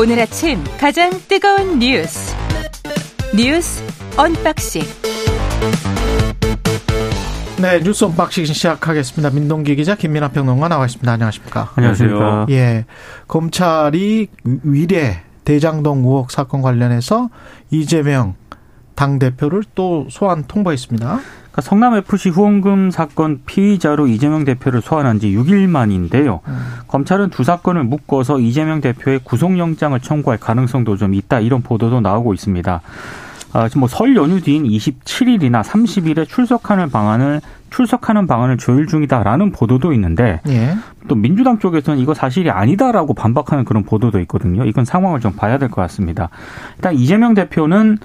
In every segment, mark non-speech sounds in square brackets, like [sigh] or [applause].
오늘 아침 가장 뜨거운 뉴스 뉴스 unboxing 네, 뉴스 unboxing 시작하겠습니다. 민동기 기자 김민아 평론가 나와 있습니다. 안녕하십니까? 안녕하세요. 예, 검찰이 위례 대장동 의혹 사건 관련해서 이재명 당 대표를 또 소환 통보했습니다. 그러니까 성남 FC 후원금 사건 피의자로 이재명 대표를 소환한 지 6일 만인데요. 음. 검찰은 두 사건을 묶어서 이재명 대표의 구속영장을 청구할 가능성도 좀 있다 이런 보도도 나오고 있습니다. 아, 지금 뭐 설 연휴 뒤인 27일이나 30일에 출석하는 방안을 출석하는 방안을 조율 중이다라는 보도도 있는데 예. 또 민주당 쪽에서는 이거 사실이 아니다라고 반박하는 그런 보도도 있거든요. 이건 상황을 좀 봐야 될 것 같습니다. 일단 이재명 대표는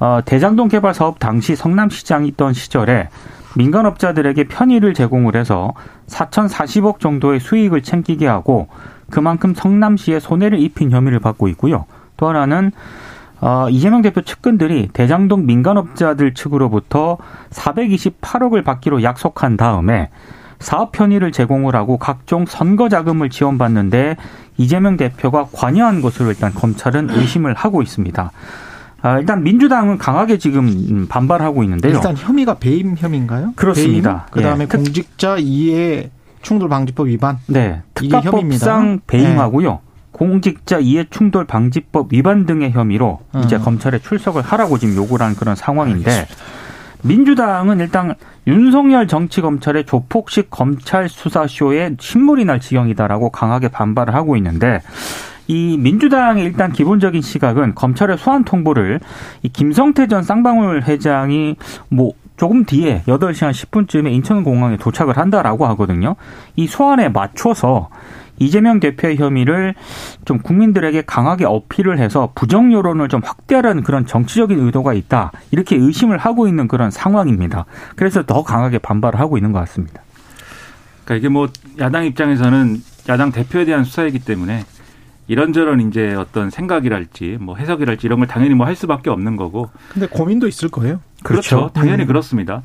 어, 대장동 개발 사업 당시 성남시장이 있던 시절에 민간업자들에게 편의를 제공을 해서 4,040억 정도의 수익을 챙기게 하고 그만큼 성남시에 손해를 입힌 혐의를 받고 있고요. 또 하나는 어, 이재명 대표 측근들이 대장동 민간업자들 측으로부터 428억을 받기로 약속한 다음에 사업 편의를 제공을 하고 각종 선거 자금을 지원받는데 이재명 대표가 관여한 것으로 일단 검찰은 의심을 하고 있습니다. 아, 일단 민주당은 강하게 지금 반발하고 있는데요. 일단 혐의가 배임 혐의인가요? 그렇습니다. 그 다음에 예. 공직자 이해 충돌 방지법 위반. 네. 특가법상 배임하고요. 네. 공직자 이해 충돌 방지법 위반 등의 혐의로 어. 이제 검찰에 출석을 하라고 지금 요구를 한 그런 상황인데 알겠습니다. 민주당은 일단 윤석열 정치 검찰의 조폭식 검찰 수사쇼에 신물이 날 지경이다라고 강하게 반발을 하고 있는데 이 민주당의 일단 기본적인 시각은 검찰의 소환 통보를 이 김성태 전 쌍방울 회장이 뭐 조금 뒤에 8시 한 10분쯤에 인천공항에 도착을 한다라고 하거든요. 이 소환에 맞춰서 이재명 대표의 혐의를 좀 국민들에게 강하게 어필을 해서 부정 여론을 좀 확대하려는 그런 정치적인 의도가 있다. 이렇게 의심을 하고 있는 그런 상황입니다. 그래서 더 강하게 반발을 하고 있는 것 같습니다. 그러니까 이게 뭐 야당 입장에서는 야당 대표에 대한 수사이기 때문에 이런저런 이제 어떤 생각이랄지 뭐 해석이랄지 이런 걸 당연히 뭐 할 수밖에 없는 거고. 근데 고민도 있을 거예요. 그렇죠. 그렇죠. 당연히 음. 그렇습니다.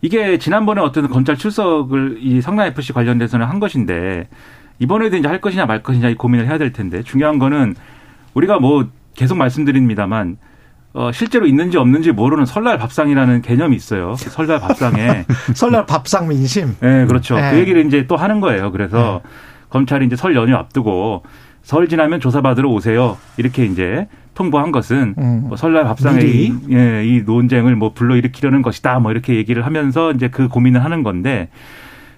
이게 지난번에 어떤 검찰 출석을 이 성남 FC 관련돼서는 한 것인데 이번에도 이제 할 것이냐 말 것이냐 이 고민을 해야 될 텐데 중요한 거는 우리가 뭐 계속 말씀드립니다만 어, 실제로 있는지 없는지 모르는 설날 밥상이라는 개념이 있어요. 그 설날 밥상에. [laughs] 설날 밥상 민심? 네, 그렇죠. 네. 그 얘기를 이제 또 하는 거예요. 그래서 네. 검찰이 이제 설 연휴 앞두고 설 지나면 조사받으러 오세요. 이렇게 이제 통보한 것은 음. 뭐 설날 밥상에 이, 예, 이 논쟁을 뭐 불러일으키려는 것이다. 뭐 이렇게 얘기를 하면서 이제 그 고민을 하는 건데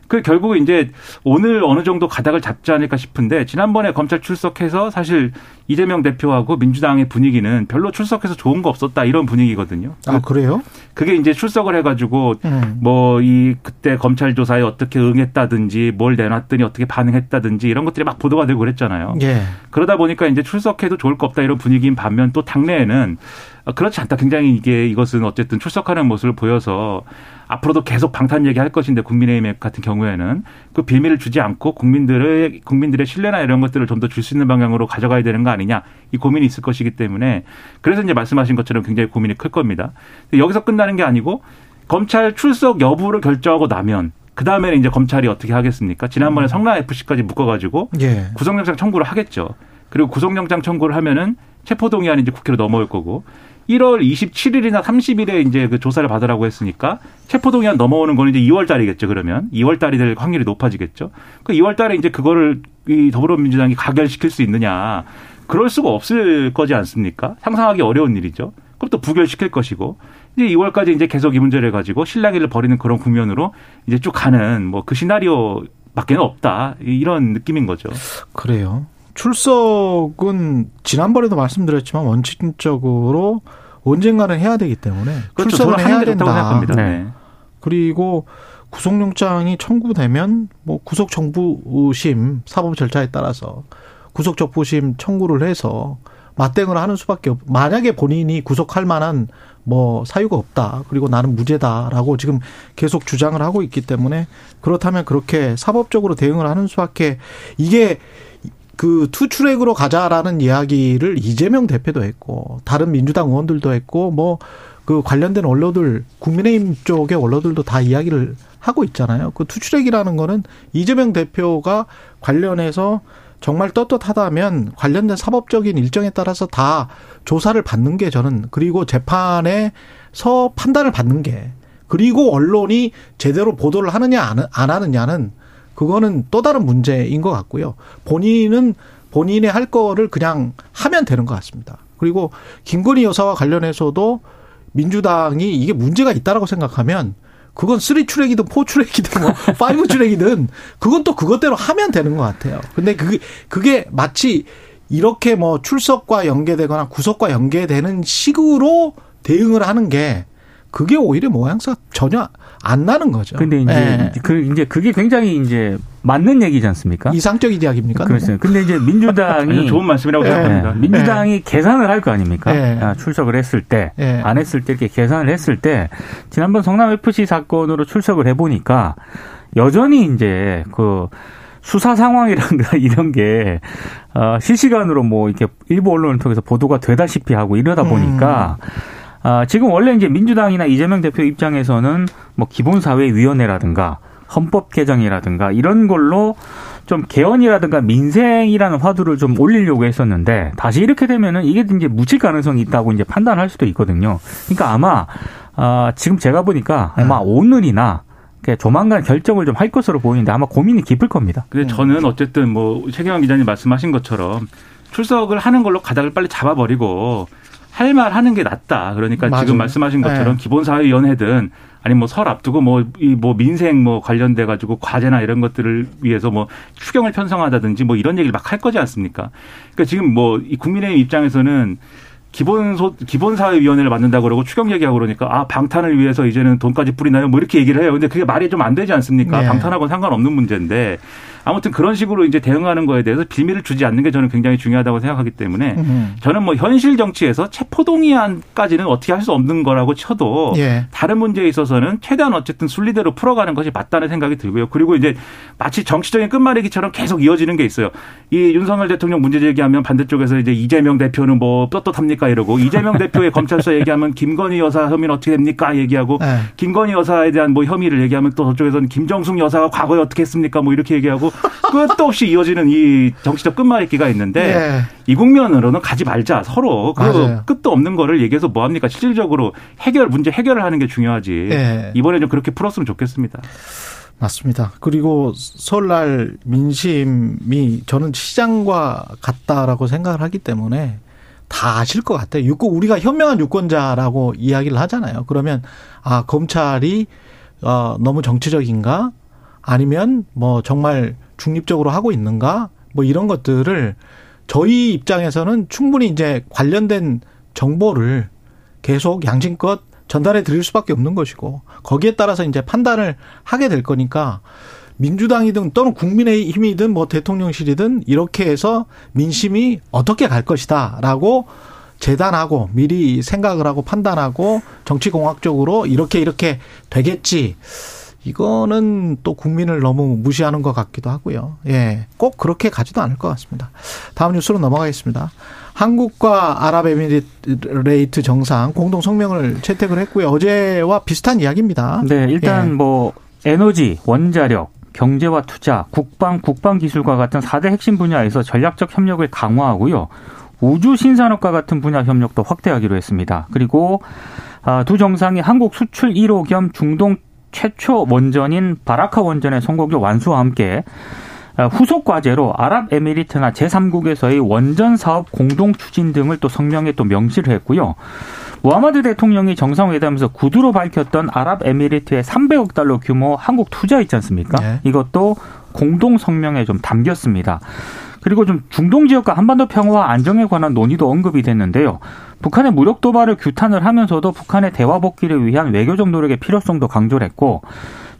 그 결국 이제 오늘 어느 정도 가닥을 잡지 않을까 싶은데 지난번에 검찰 출석해서 사실 이재명 대표하고 민주당의 분위기는 별로 출석해서 좋은 거 없었다 이런 분위기거든요. 아 그래요? 그게 이제 출석을 해가지고 음. 뭐이 그때 검찰 조사에 어떻게 응했다든지 뭘 내놨더니 어떻게 반응했다든지 이런 것들이 막 보도가 되고 그랬잖아요. 예. 그러다 보니까 이제 출석해도 좋을 거 없다 이런 분위기인 반면 또 당내에는 그렇지 않다. 굉장히 이게 이것은 어쨌든 출석하는 모습을 보여서 앞으로도 계속 방탄 얘기할 것인데 국민의힘 같은 경우에는 그 비밀을 주지 않고 국민들의 국민들의 신뢰나 이런 것들을 좀 더 줄 수 있는 방향으로 가져가야 되는 거 아니냐 이 고민이 있을 것이기 때문에 그래서 이제 말씀하신 것처럼 굉장히 고민이 클 겁니다. 여기서 끝나는 게 아니고 검찰 출석 여부를 결정하고 나면 그 다음에는 이제 검찰이 어떻게 하겠습니까? 지난번에 음. 성남 FC까지 묶어가지고 예. 구속영장 청구를 하겠죠. 그리고 구속영장 청구를 하면은 체포동의안이 이제 국회로 넘어올 거고 1월 27일이나 30일에 이제 그 조사를 받으라고 했으니까 체포동의안 넘어오는 거는 이제 2월 달이겠죠, 그러면. 2월 달이 될 확률이 높아지겠죠. 그 2월 달에 이제 그거를 이 더불어민주당이 가결시킬 수 있느냐. 그럴 수가 없을 거지 않습니까? 상상하기 어려운 일이죠. 그럼 또 부결시킬 것이고. 이제 2월까지 이제 계속 이 문제를 가지고 실랑이를 벌이는 그런 국면으로 이제 쭉 가는 뭐 그 시나리오 밖에는 없다. 이런 느낌인 거죠. 그래요. 출석은 지난번에도 말씀드렸지만 원칙적으로 언젠가는 해야 되기 때문에 그렇죠. 출석을 해야 된다. 생각합니다. 네. 그리고 구속영장이 청구되면 뭐 구속정부심 사법 절차에 따라서 구속적부심 청구를 해서 맞대응을 하는 수밖에 없. 만약에 본인이 구속할 만한 뭐 사유가 없다. 그리고 나는 무죄다라고 지금 계속 주장을 하고 있기 때문에 그렇다면 그렇게 사법적으로 대응을 하는 수밖에 이게 그 투트랙으로 가자라는 이야기를 이재명 대표도 했고 다른 민주당 의원들도 했고 뭐 그 관련된 언론들 국민의힘 쪽의 언론들도 다 이야기를 하고 있잖아요. 그 투트랙이라는 거는 이재명 대표가 관련해서 정말 떳떳하다면 관련된 사법적인 일정에 따라서 다 조사를 받는 게 저는 그리고 재판에서 판단을 받는 게 그리고 언론이 제대로 보도를 하느냐 안 하느냐는 그거는 또 다른 문제인 것 같고요. 본인은 본인의 할 거를 그냥 하면 되는 것 같습니다. 그리고 김건희 여사와 관련해서도 민주당이 이게 문제가 있다라고 생각하면 그건 three track이든 four track이든 뭐 [laughs] five track이든 그건 또 그것대로 하면 되는 것 같아요. 근데 그게 그게 마치 이렇게 뭐 출석과 연계되거나 구속과 연계되는 식으로 대응을 하는 게 그게 오히려 모양새가 전혀 안 나는 거죠. 근데 이제 네. 그 이제 그게 굉장히 이제 맞는 얘기지 않습니까? 이상적인 이야기입니까? 그렇죠. 근데 이제 민주당이 좋은 말씀이라고 네. 생각합니다. 민주당이 네. 계산을 할 거 아닙니까? 출석을 했을 때, 네. 안 했을 때 이렇게 계산을 했을 때 지난번 성남 FC 사건으로 출석을 해 보니까 여전히 이제 그 수사 상황이란가 [laughs] 이런 게 어, 실시간으로 뭐 이렇게 일부 언론을 통해서 보도가 되다시피 하고 이러다 보니까 음. 아, 지금 원래 이제 민주당이나 이재명 대표 입장에서는 뭐 기본사회위원회라든가 헌법 개정이라든가 이런 걸로 좀 개헌이라든가 민생이라는 화두를 좀 올리려고 했었는데 다시 이렇게 되면은 이게 이제 묻힐 가능성이 있다고 이제 판단할 수도 있거든요. 그러니까 아마 아, 지금 제가 보니까 아마 네. 오늘이나 조만간 결정을 좀 할 것으로 보이는데 아마 고민이 깊을 겁니다. 근데 저는 어쨌든 뭐 최경환 기자님 말씀하신 것처럼 출석을 하는 걸로 가닥을 빨리 잡아버리고 할 말 하는 게 낫다. 그러니까 맞아요. 지금 말씀하신 것처럼 네. 기본사회위원회든 아니 뭐 설 앞두고 뭐 이뭐 뭐 민생 뭐 관련돼 가지고 과제나 이런 것들을 위해서 뭐 추경을 편성하다든지 뭐 이런 얘기를 막 할 거지 않습니까? 그러니까 지금 뭐 이 국민의힘 입장에서는 기본 소 기본 사회 위원회를 만든다 그러고 추경 얘기하고 그러니까 아 방탄을 위해서 이제는 돈까지 뿌리나요? 뭐 이렇게 얘기를 해요. 근데 그게 말이 좀 안 되지 않습니까? 네. 방탄하고는 상관없는 문제인데 아무튼 그런 식으로 이제 대응하는 거에 대해서 비밀을 주지 않는 게 저는 굉장히 중요하다고 생각하기 때문에 저는 뭐 현실 정치에서 체포동의안까지는 어떻게 할 수 없는 거라고 쳐도 예. 다른 문제에 있어서는 최대한 어쨌든 순리대로 풀어가는 것이 맞다는 생각이 들고요. 그리고 이제 마치 정치적인 끝말잇기처럼 계속 이어지는 게 있어요. 이 윤석열 대통령 문제 제기하면 반대쪽에서 이제 이재명 대표는 뭐 떳떳합니까 이러고 이재명 대표의 [laughs] 검찰서 얘기하면 김건희 여사 혐의는 어떻게 됩니까 얘기하고 네. 김건희 여사에 대한 뭐 혐의를 얘기하면 또 저쪽에서는 김정숙 여사가 과거에 어떻게 했습니까 뭐 이렇게 얘기하고 [laughs] 끝도 없이 이어지는 이 정치적 끝말잇기가 있는데 네. 이 국면으로는 가지 말자 서로 그. 끝도 없는 거를 얘기해서 뭐 합니까 실질적으로 해결 문제 해결을 하는 게 중요하지 네. 이번에 좀 그렇게 풀었으면 좋겠습니다. 맞습니다. 그리고 설날 민심이 저는 시장과 같다라고 생각을 하기 때문에 다 아실 것 같아요. 유권 우리가 현명한 유권자라고 이야기를 하잖아요. 그러면 아 검찰이 어 너무 정치적인가 아니면 뭐 정말 중립적으로 하고 있는가 뭐 이런 것들을 저희 입장에서는 충분히 이제 관련된 정보를 계속 양심껏 전달해 드릴 수밖에 없는 것이고 거기에 따라서 이제 판단을 하게 될 거니까 민주당이든 또는 국민의힘이든 뭐 대통령실이든 이렇게 해서 민심이 어떻게 갈 것이다라고 재단하고 미리 생각을 하고 판단하고 정치공학적으로 이렇게 이렇게 되겠지. 이거는 또 국민을 너무 무시하는 것 같기도 하고요. 예. 꼭 그렇게 가지도 않을 것 같습니다. 다음 뉴스로 넘어가겠습니다. 한국과 아랍에미리트 정상 공동 성명을 채택을 했고요. 어제와 비슷한 이야기입니다. 네, 일단 예. 뭐 에너지, 원자력, 경제와 투자, 국방, 국방 기술과 같은 4대 핵심 분야에서 전략적 협력을 강화하고요. 우주 신산업과 같은 분야 협력도 확대하기로 했습니다. 그리고 아, 두 정상이 한국 수출 1호 겸 중동 최초 원전인 바라카 원전의 성공적 완수와 함께 어, 후속 과제로 아랍에미리트나 제3국에서의 원전 사업 공동 추진 등을 또 성명에 또 명시를 했고요. 무하마드 대통령이 정상회담에서 구두로 밝혔던 아랍에미리트의 300억 달러 규모 한국 투자 있지 않습니까? 네. 이것도 공동 성명에 좀 담겼습니다. 그리고 좀 중동 지역과 한반도 평화와 안정에 관한 논의도 언급이 됐는데요. 북한의 무력 도발을 규탄을 하면서도 북한의 대화 복귀를 위한 외교적 노력의 필요성도 강조를 했고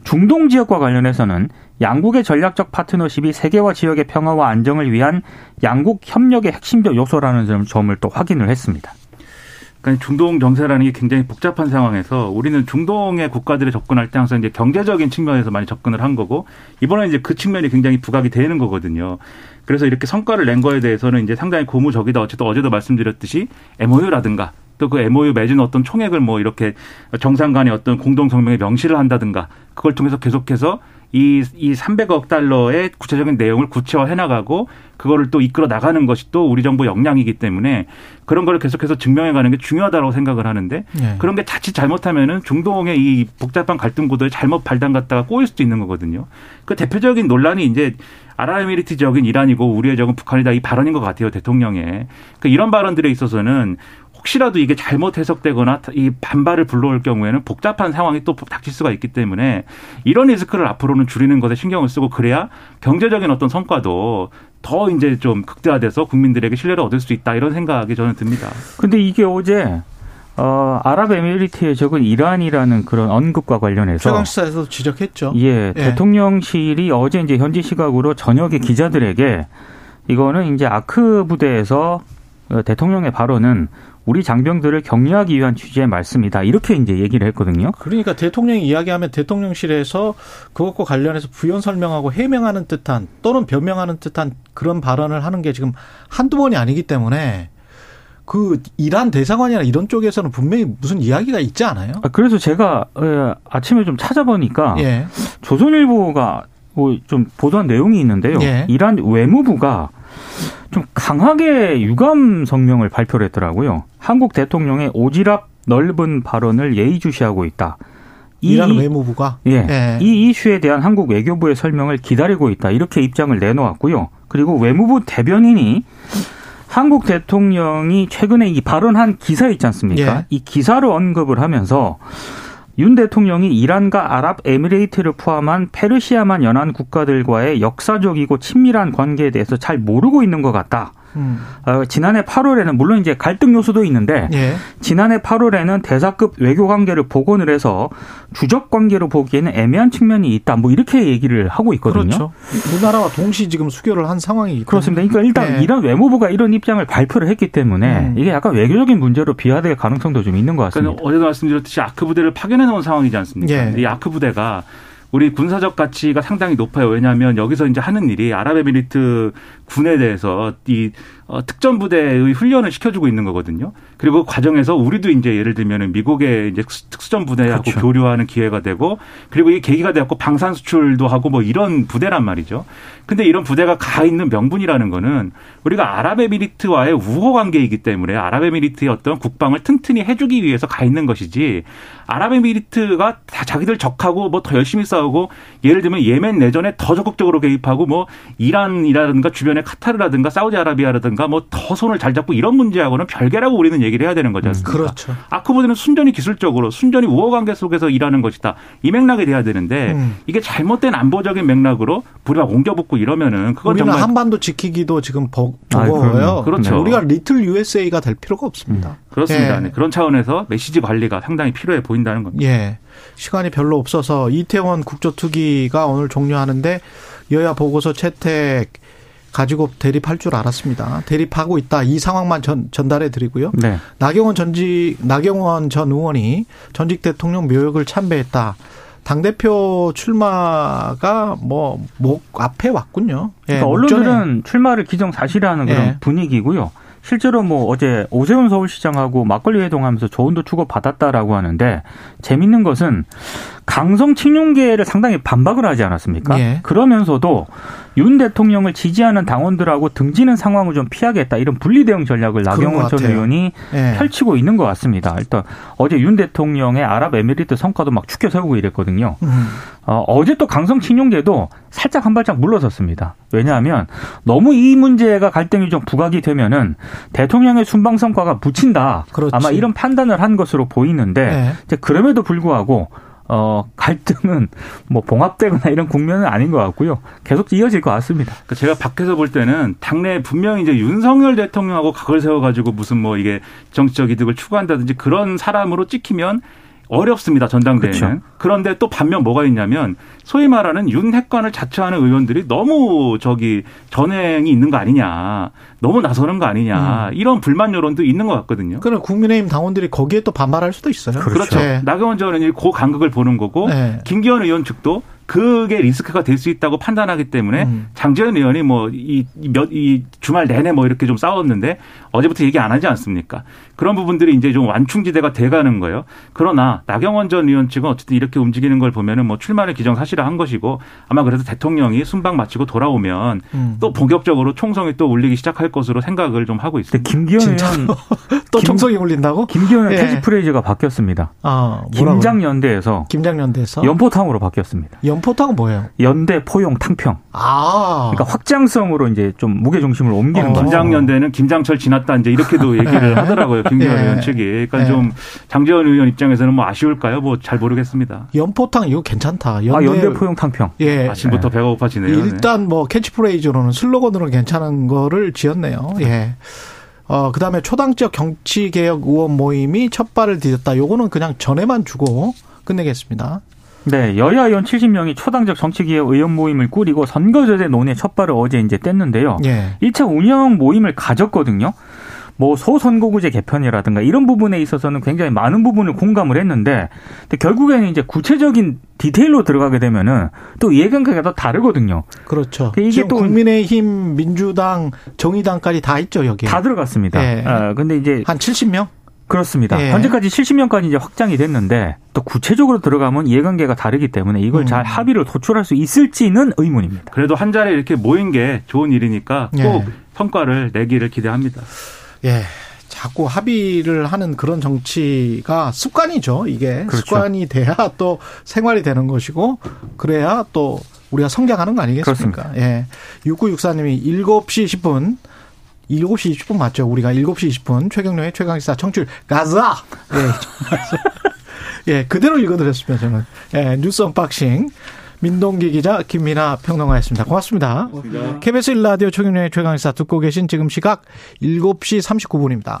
중동 지역과 관련해서는 양국의 전략적 파트너십이 세계와 지역의 평화와 안정을 위한 양국 협력의 핵심적 요소라는 점을 또 확인을 했습니다. 그러니까 중동 정세라는 게 굉장히 복잡한 상황에서 우리는 중동의 국가들에 접근할 때 항상 이제 경제적인 측면에서 많이 접근을 한 거고 이번에 이제 그 측면이 굉장히 부각이 되는 거거든요. 그래서 이렇게 성과를 낸 거에 대해서는 이제 상당히 고무적이다. 어쨌든 어제도 말씀드렸듯이 MOU라든가 또 그 MOU 맺은 어떤 총액을 뭐 이렇게 정상 간의 어떤 공동 성명에 명시를 한다든가 그걸 통해서 계속해서 이, 이 300억 달러의 구체적인 내용을 구체화해 나가고 그거를 또 이끌어 나가는 것이 또 우리 정부 역량이기 때문에 그런 걸 계속해서 증명해 가는 게 중요하다고 생각을 하는데 네. 그런 게 자칫 잘못하면은 중동의 이 복잡한 갈등 구도에 잘못 발단 갔다가 꼬일 수도 있는 거거든요. 그 대표적인 논란이 이제 아랍에미리트 적인 이란이고 우리의 적은 북한이다 이 발언인 것 같아요 대통령의. 그 이런 발언들에 있어서는 혹시라도 이게 잘못 해석되거나 이 반발을 불러올 경우에는 복잡한 상황이 또 닥칠 수가 있기 때문에 이런 리스크를 앞으로는 줄이는 것에 신경을 쓰고 그래야 경제적인 어떤 성과도 더 이제 좀 극대화돼서 국민들에게 신뢰를 얻을 수 있다 이런 생각이 저는 듭니다. 근데 이게 어제 어, 아랍에미리트의 적은 이란이라는 그런 언급과 관련해서 최강 시사에서 지적했죠. 예, 예, 대통령실이 어제 이제 현지 시각으로 저녁에 기자들에게 이거는 이제 아크 부대에서 대통령의 발언은 우리 장병들을 격려하기 위한 취지의 말씀이다. 이렇게 이제 얘기를 했거든요. 그러니까 대통령이 이야기하면 대통령실에서 그것과 관련해서 부연 설명하고 해명하는 듯한 또는 변명하는 듯한 그런 발언을 하는 게 지금 한두 번이 아니기 때문에 그 이란 대사관이나 이런 쪽에서는 분명히 무슨 이야기가 있지 않아요? 아, 그래서 제가 아침에 좀 찾아보니까 예. 조선일보가 뭐 좀 보도한 내용이 있는데요. 예. 이란 외무부가 좀 강하게 유감 성명을 발표를 했더라고요. 한국 대통령의 오지랖 넓은 발언을 예의주시하고 있다. 이란 외무부가 예, 예. 이 이슈에 대한 한국 외교부의 설명을 기다리고 있다. 이렇게 입장을 내놓았고요. 그리고 외무부 대변인이 한국 대통령이 최근에 이 발언한 기사 있지 않습니까? 예. 이 기사를 언급을 하면서 윤 대통령이 이란과 아랍에미레이트를 포함한 페르시아만 연안 국가들과의 역사적이고 친밀한 관계에 대해서 잘 모르고 있는 것 같다. 음. 어, 지난해 8월에는 물론 이제 갈등 요소도 있는데 예. 지난해 8월에는 대사급 외교 관계를 복원을 해서 주적 관계로 보기에는 애매한 측면이 있다. 뭐 이렇게 얘기를 하고 있거든요. 그렇죠. 우리나라와 동시 지금 수교를 한 상황이기 그렇습니다. 그러니까 일단 예. 이란 외무부가 이런 입장을 발표를 했기 때문에 음. 이게 약간 외교적인 문제로 비화될 가능성도 좀 있는 것 같습니다. 그러니까 어제도 말씀드렸듯이 아크 부대를 파견해 놓은 상황이지 않습니까? 예. 이 아크 부대가 우리 군사적 가치가 상당히 높아요. 왜냐하면 여기서 이제 하는 일이 아랍에미리트 군에 대해서 이 어, 특전 부대의 훈련을 시켜주고 있는 거거든요. 그리고 그 과정에서 우리도 이제 예를 들면 미국의 이제 특수전 부대하고 그렇죠. 교류하는 기회가 되고 그리고 이 계기가 되었고 방산 수출도 하고 뭐 이런 부대란 말이죠. 근데 이런 부대가 가 있는 명분이라는 거는 우리가 아랍에미리트와의 우호 관계이기 때문에 아랍에미리트의 어떤 국방을 튼튼히 해주기 위해서 가 있는 것이지 아랍에미리트가 다 자기들 적하고 뭐 더 열심히 싸우고 예를 들면 예멘 내전에 더 적극적으로 개입하고 뭐 이란이라든가 주변의 카타르라든가 사우디아라비아라든가 뭐 더 손을 잘 잡고 이런 문제하고는 별개라고 우리는 얘기를 해야 되는 거지 않습니까? 그렇죠. 아크보드는 순전히 기술적으로 순전히 우호 관계 속에서 일하는 것이다. 이 맥락이 돼야 되는데 음. 이게 잘못된 안보적인 맥락으로 불이 옮겨붙고 이러면은 그건 정말 한반도 지키기도 지금 버거워요. 그렇죠. 네. 우리가 리틀 USA가 될 필요가 없습니다. 음. 그렇습니다. 예. 네. 그런 차원에서 메시지 관리가 상당히 필요해 보인다는 겁니다. 예. 시간이 별로 없어서 이태원 국조특위가 오늘 종료하는데 여야 보고서 채택 가지고 대립할 줄 알았습니다. 대립하고 있다. 이 상황만 전, 전달해 드리고요. 네. 나경원 전직 나경원 전 의원이 전직 대통령 묘역을 참배했다. 당 대표 출마가 뭐, 목 앞에 왔군요. 예, 그러니까 언론들은 출마를 기정사실화하는 그런 예. 분위기고요. 실제로 뭐 어제 오세훈 서울시장하고 막걸리 회동하면서 조언도 주고 받았다라고 하는데 재밌는 것은 강성 친윤계를 상당히 반박을 하지 않았습니까? 예. 그러면서도 윤 대통령을 지지하는 당원들하고 등지는 상황을 좀 피하겠다 이런 분리 대응 전략을 나경원 전 의원이 예. 펼치고 있는 것 같습니다. 일단 어제 윤 대통령의 아랍에미리트 성과도 막 축켜 세우고 이랬거든요. 음. 어, 어제 또 강성 친윤계도 살짝 한 발짝 물러섰습니다. 왜냐하면 너무 이 문제가 갈등이 좀 부각이 되면은 대통령의 순방 성과가 묻힌다. 그렇지. 아마 이런 판단을 한 것으로 보이는데 네. 그럼에도 불구하고 어, 갈등은 뭐 봉합되거나 이런 국면은 아닌 것 같고요. 계속 이어질 것 같습니다. 그러니까 제가 밖에서 볼 때는 당내 분명히 이제 윤석열 대통령하고 각을 세워가지고 무슨 뭐 이게 정치적 이득을 추구한다든지 그런 사람으로 찍히면 어렵습니다. 전당대회는. 그렇죠. 그런데 또 반면 뭐가 있냐면 소위 말하는 윤 핵관을 자처하는 의원들이 너무 저기 전행이 있는 거 아니냐. 너무 나서는 거 아니냐. 음. 이런 불만 여론도 있는 것 같거든요. 그럼 국민의힘 당원들이 거기에 또 반발할 수도 있어요. 그렇죠. 그렇죠. 네. 나경원 전 의원이 그 간극을 보는 거고 네. 김기현 의원 측도 그게 리스크가 될 수 있다고 판단하기 때문에 음. 장재현 의원이 뭐이몇이 주말 내내 뭐 이렇게 좀 싸웠는데 어제부터 얘기 안 하지 않습니까? 그런 부분들이 이제 좀 완충지대가 돼가는 거예요. 그러나 나경원 전 의원 측은 어쨌든 이렇게 움직이는 걸 보면은 뭐 출마를 기정사실화한 것이고 아마 그래도 대통령이 순방 마치고 돌아오면 음. 또 본격적으로 총성이 또 울리기 시작할 것으로 생각을 좀 하고 있습니다. 김기현 의원 [laughs] 또 총성이 울린다고? 김기현 의 예. 캐치프레이즈가 바뀌었습니다. 아, 김장연대에서 김장연대에서 연포탕으로 바뀌었습니다. 연 포탕은 뭐예요? 연대 포용 탕평. 아. 그러니까 확장성으로 이제 좀 무게 중심을 옮기는 어. 거죠. 김장연대는 김장철 지났다 이제 이렇게도 [laughs] 얘기를 네. 하더라고요. 김기현 예. 의원 측이. 그러니까 예. 좀 장제원 의원 입장에서는 뭐 아쉬울까요? 뭐 잘 모르겠습니다. 연포탕 이거 괜찮다. 연대, 아, 연대 포용 탕평. 예. 아침부터 배가 고파지네요. 일단 네. 뭐 캐치프레이즈로는 슬로건으로 괜찮은 거를 지었네요. 예. 어, 그 다음에 초당적 정치개혁 의원 모임이 첫 발을 디뎠다. 요거는 그냥 전에만 주고 끝내겠습니다. 네, 여야 의원 70명이 초당적 정치개혁 의원 모임을 꾸리고 선거제대 논의 첫 발을 어제 이제 뗐는데요. 예. 1차 운영 모임을 가졌거든요. 뭐 소선거구제 개편이라든가 이런 부분에 있어서는 굉장히 많은 부분을 공감을 했는데 근데 결국에는 이제 구체적인 디테일로 들어가게 되면은 또 이해관계가 더 다르거든요. 그렇죠. 그러니까 이게 또 국민의힘, 민주당, 정의당까지 다 있죠 여기. 다 들어갔습니다. 예. 아, 근데 이제 한 70명? 그렇습니다. 예. 현재까지 70명까지 이제 확장이 됐는데 또 구체적으로 들어가면 이해관계가 다르기 때문에 이걸 음. 잘 합의를 도출할 수 있을지는 의문입니다. 그래도 한 자리에 이렇게 모인 게 좋은 일이니까 꼭 예. 성과를 내기를 기대합니다. 예. 자꾸 합의를 하는 그런 정치가 습관이죠. 이게 그렇죠. 습관이 돼야 또 생활이 되는 것이고 그래야 또 우리가 성장하는 거 아니겠습니까? 그렇습니다. 예. 6964님이 7시 10분 7시 20분 맞죠? 우리가 7시 20분 최경영의 최강시사 청취율 가자! 예. [laughs] 예, 그대로 읽어드렸습니다, 저는. 예, 뉴스 unboxing. 민동기 기자, 김민아 평론가였습니다. 고맙습니다. 고맙습니다. KBS 1라디오 최경영의 최강시사 듣고 계신 지금 시각 7시 39분입니다.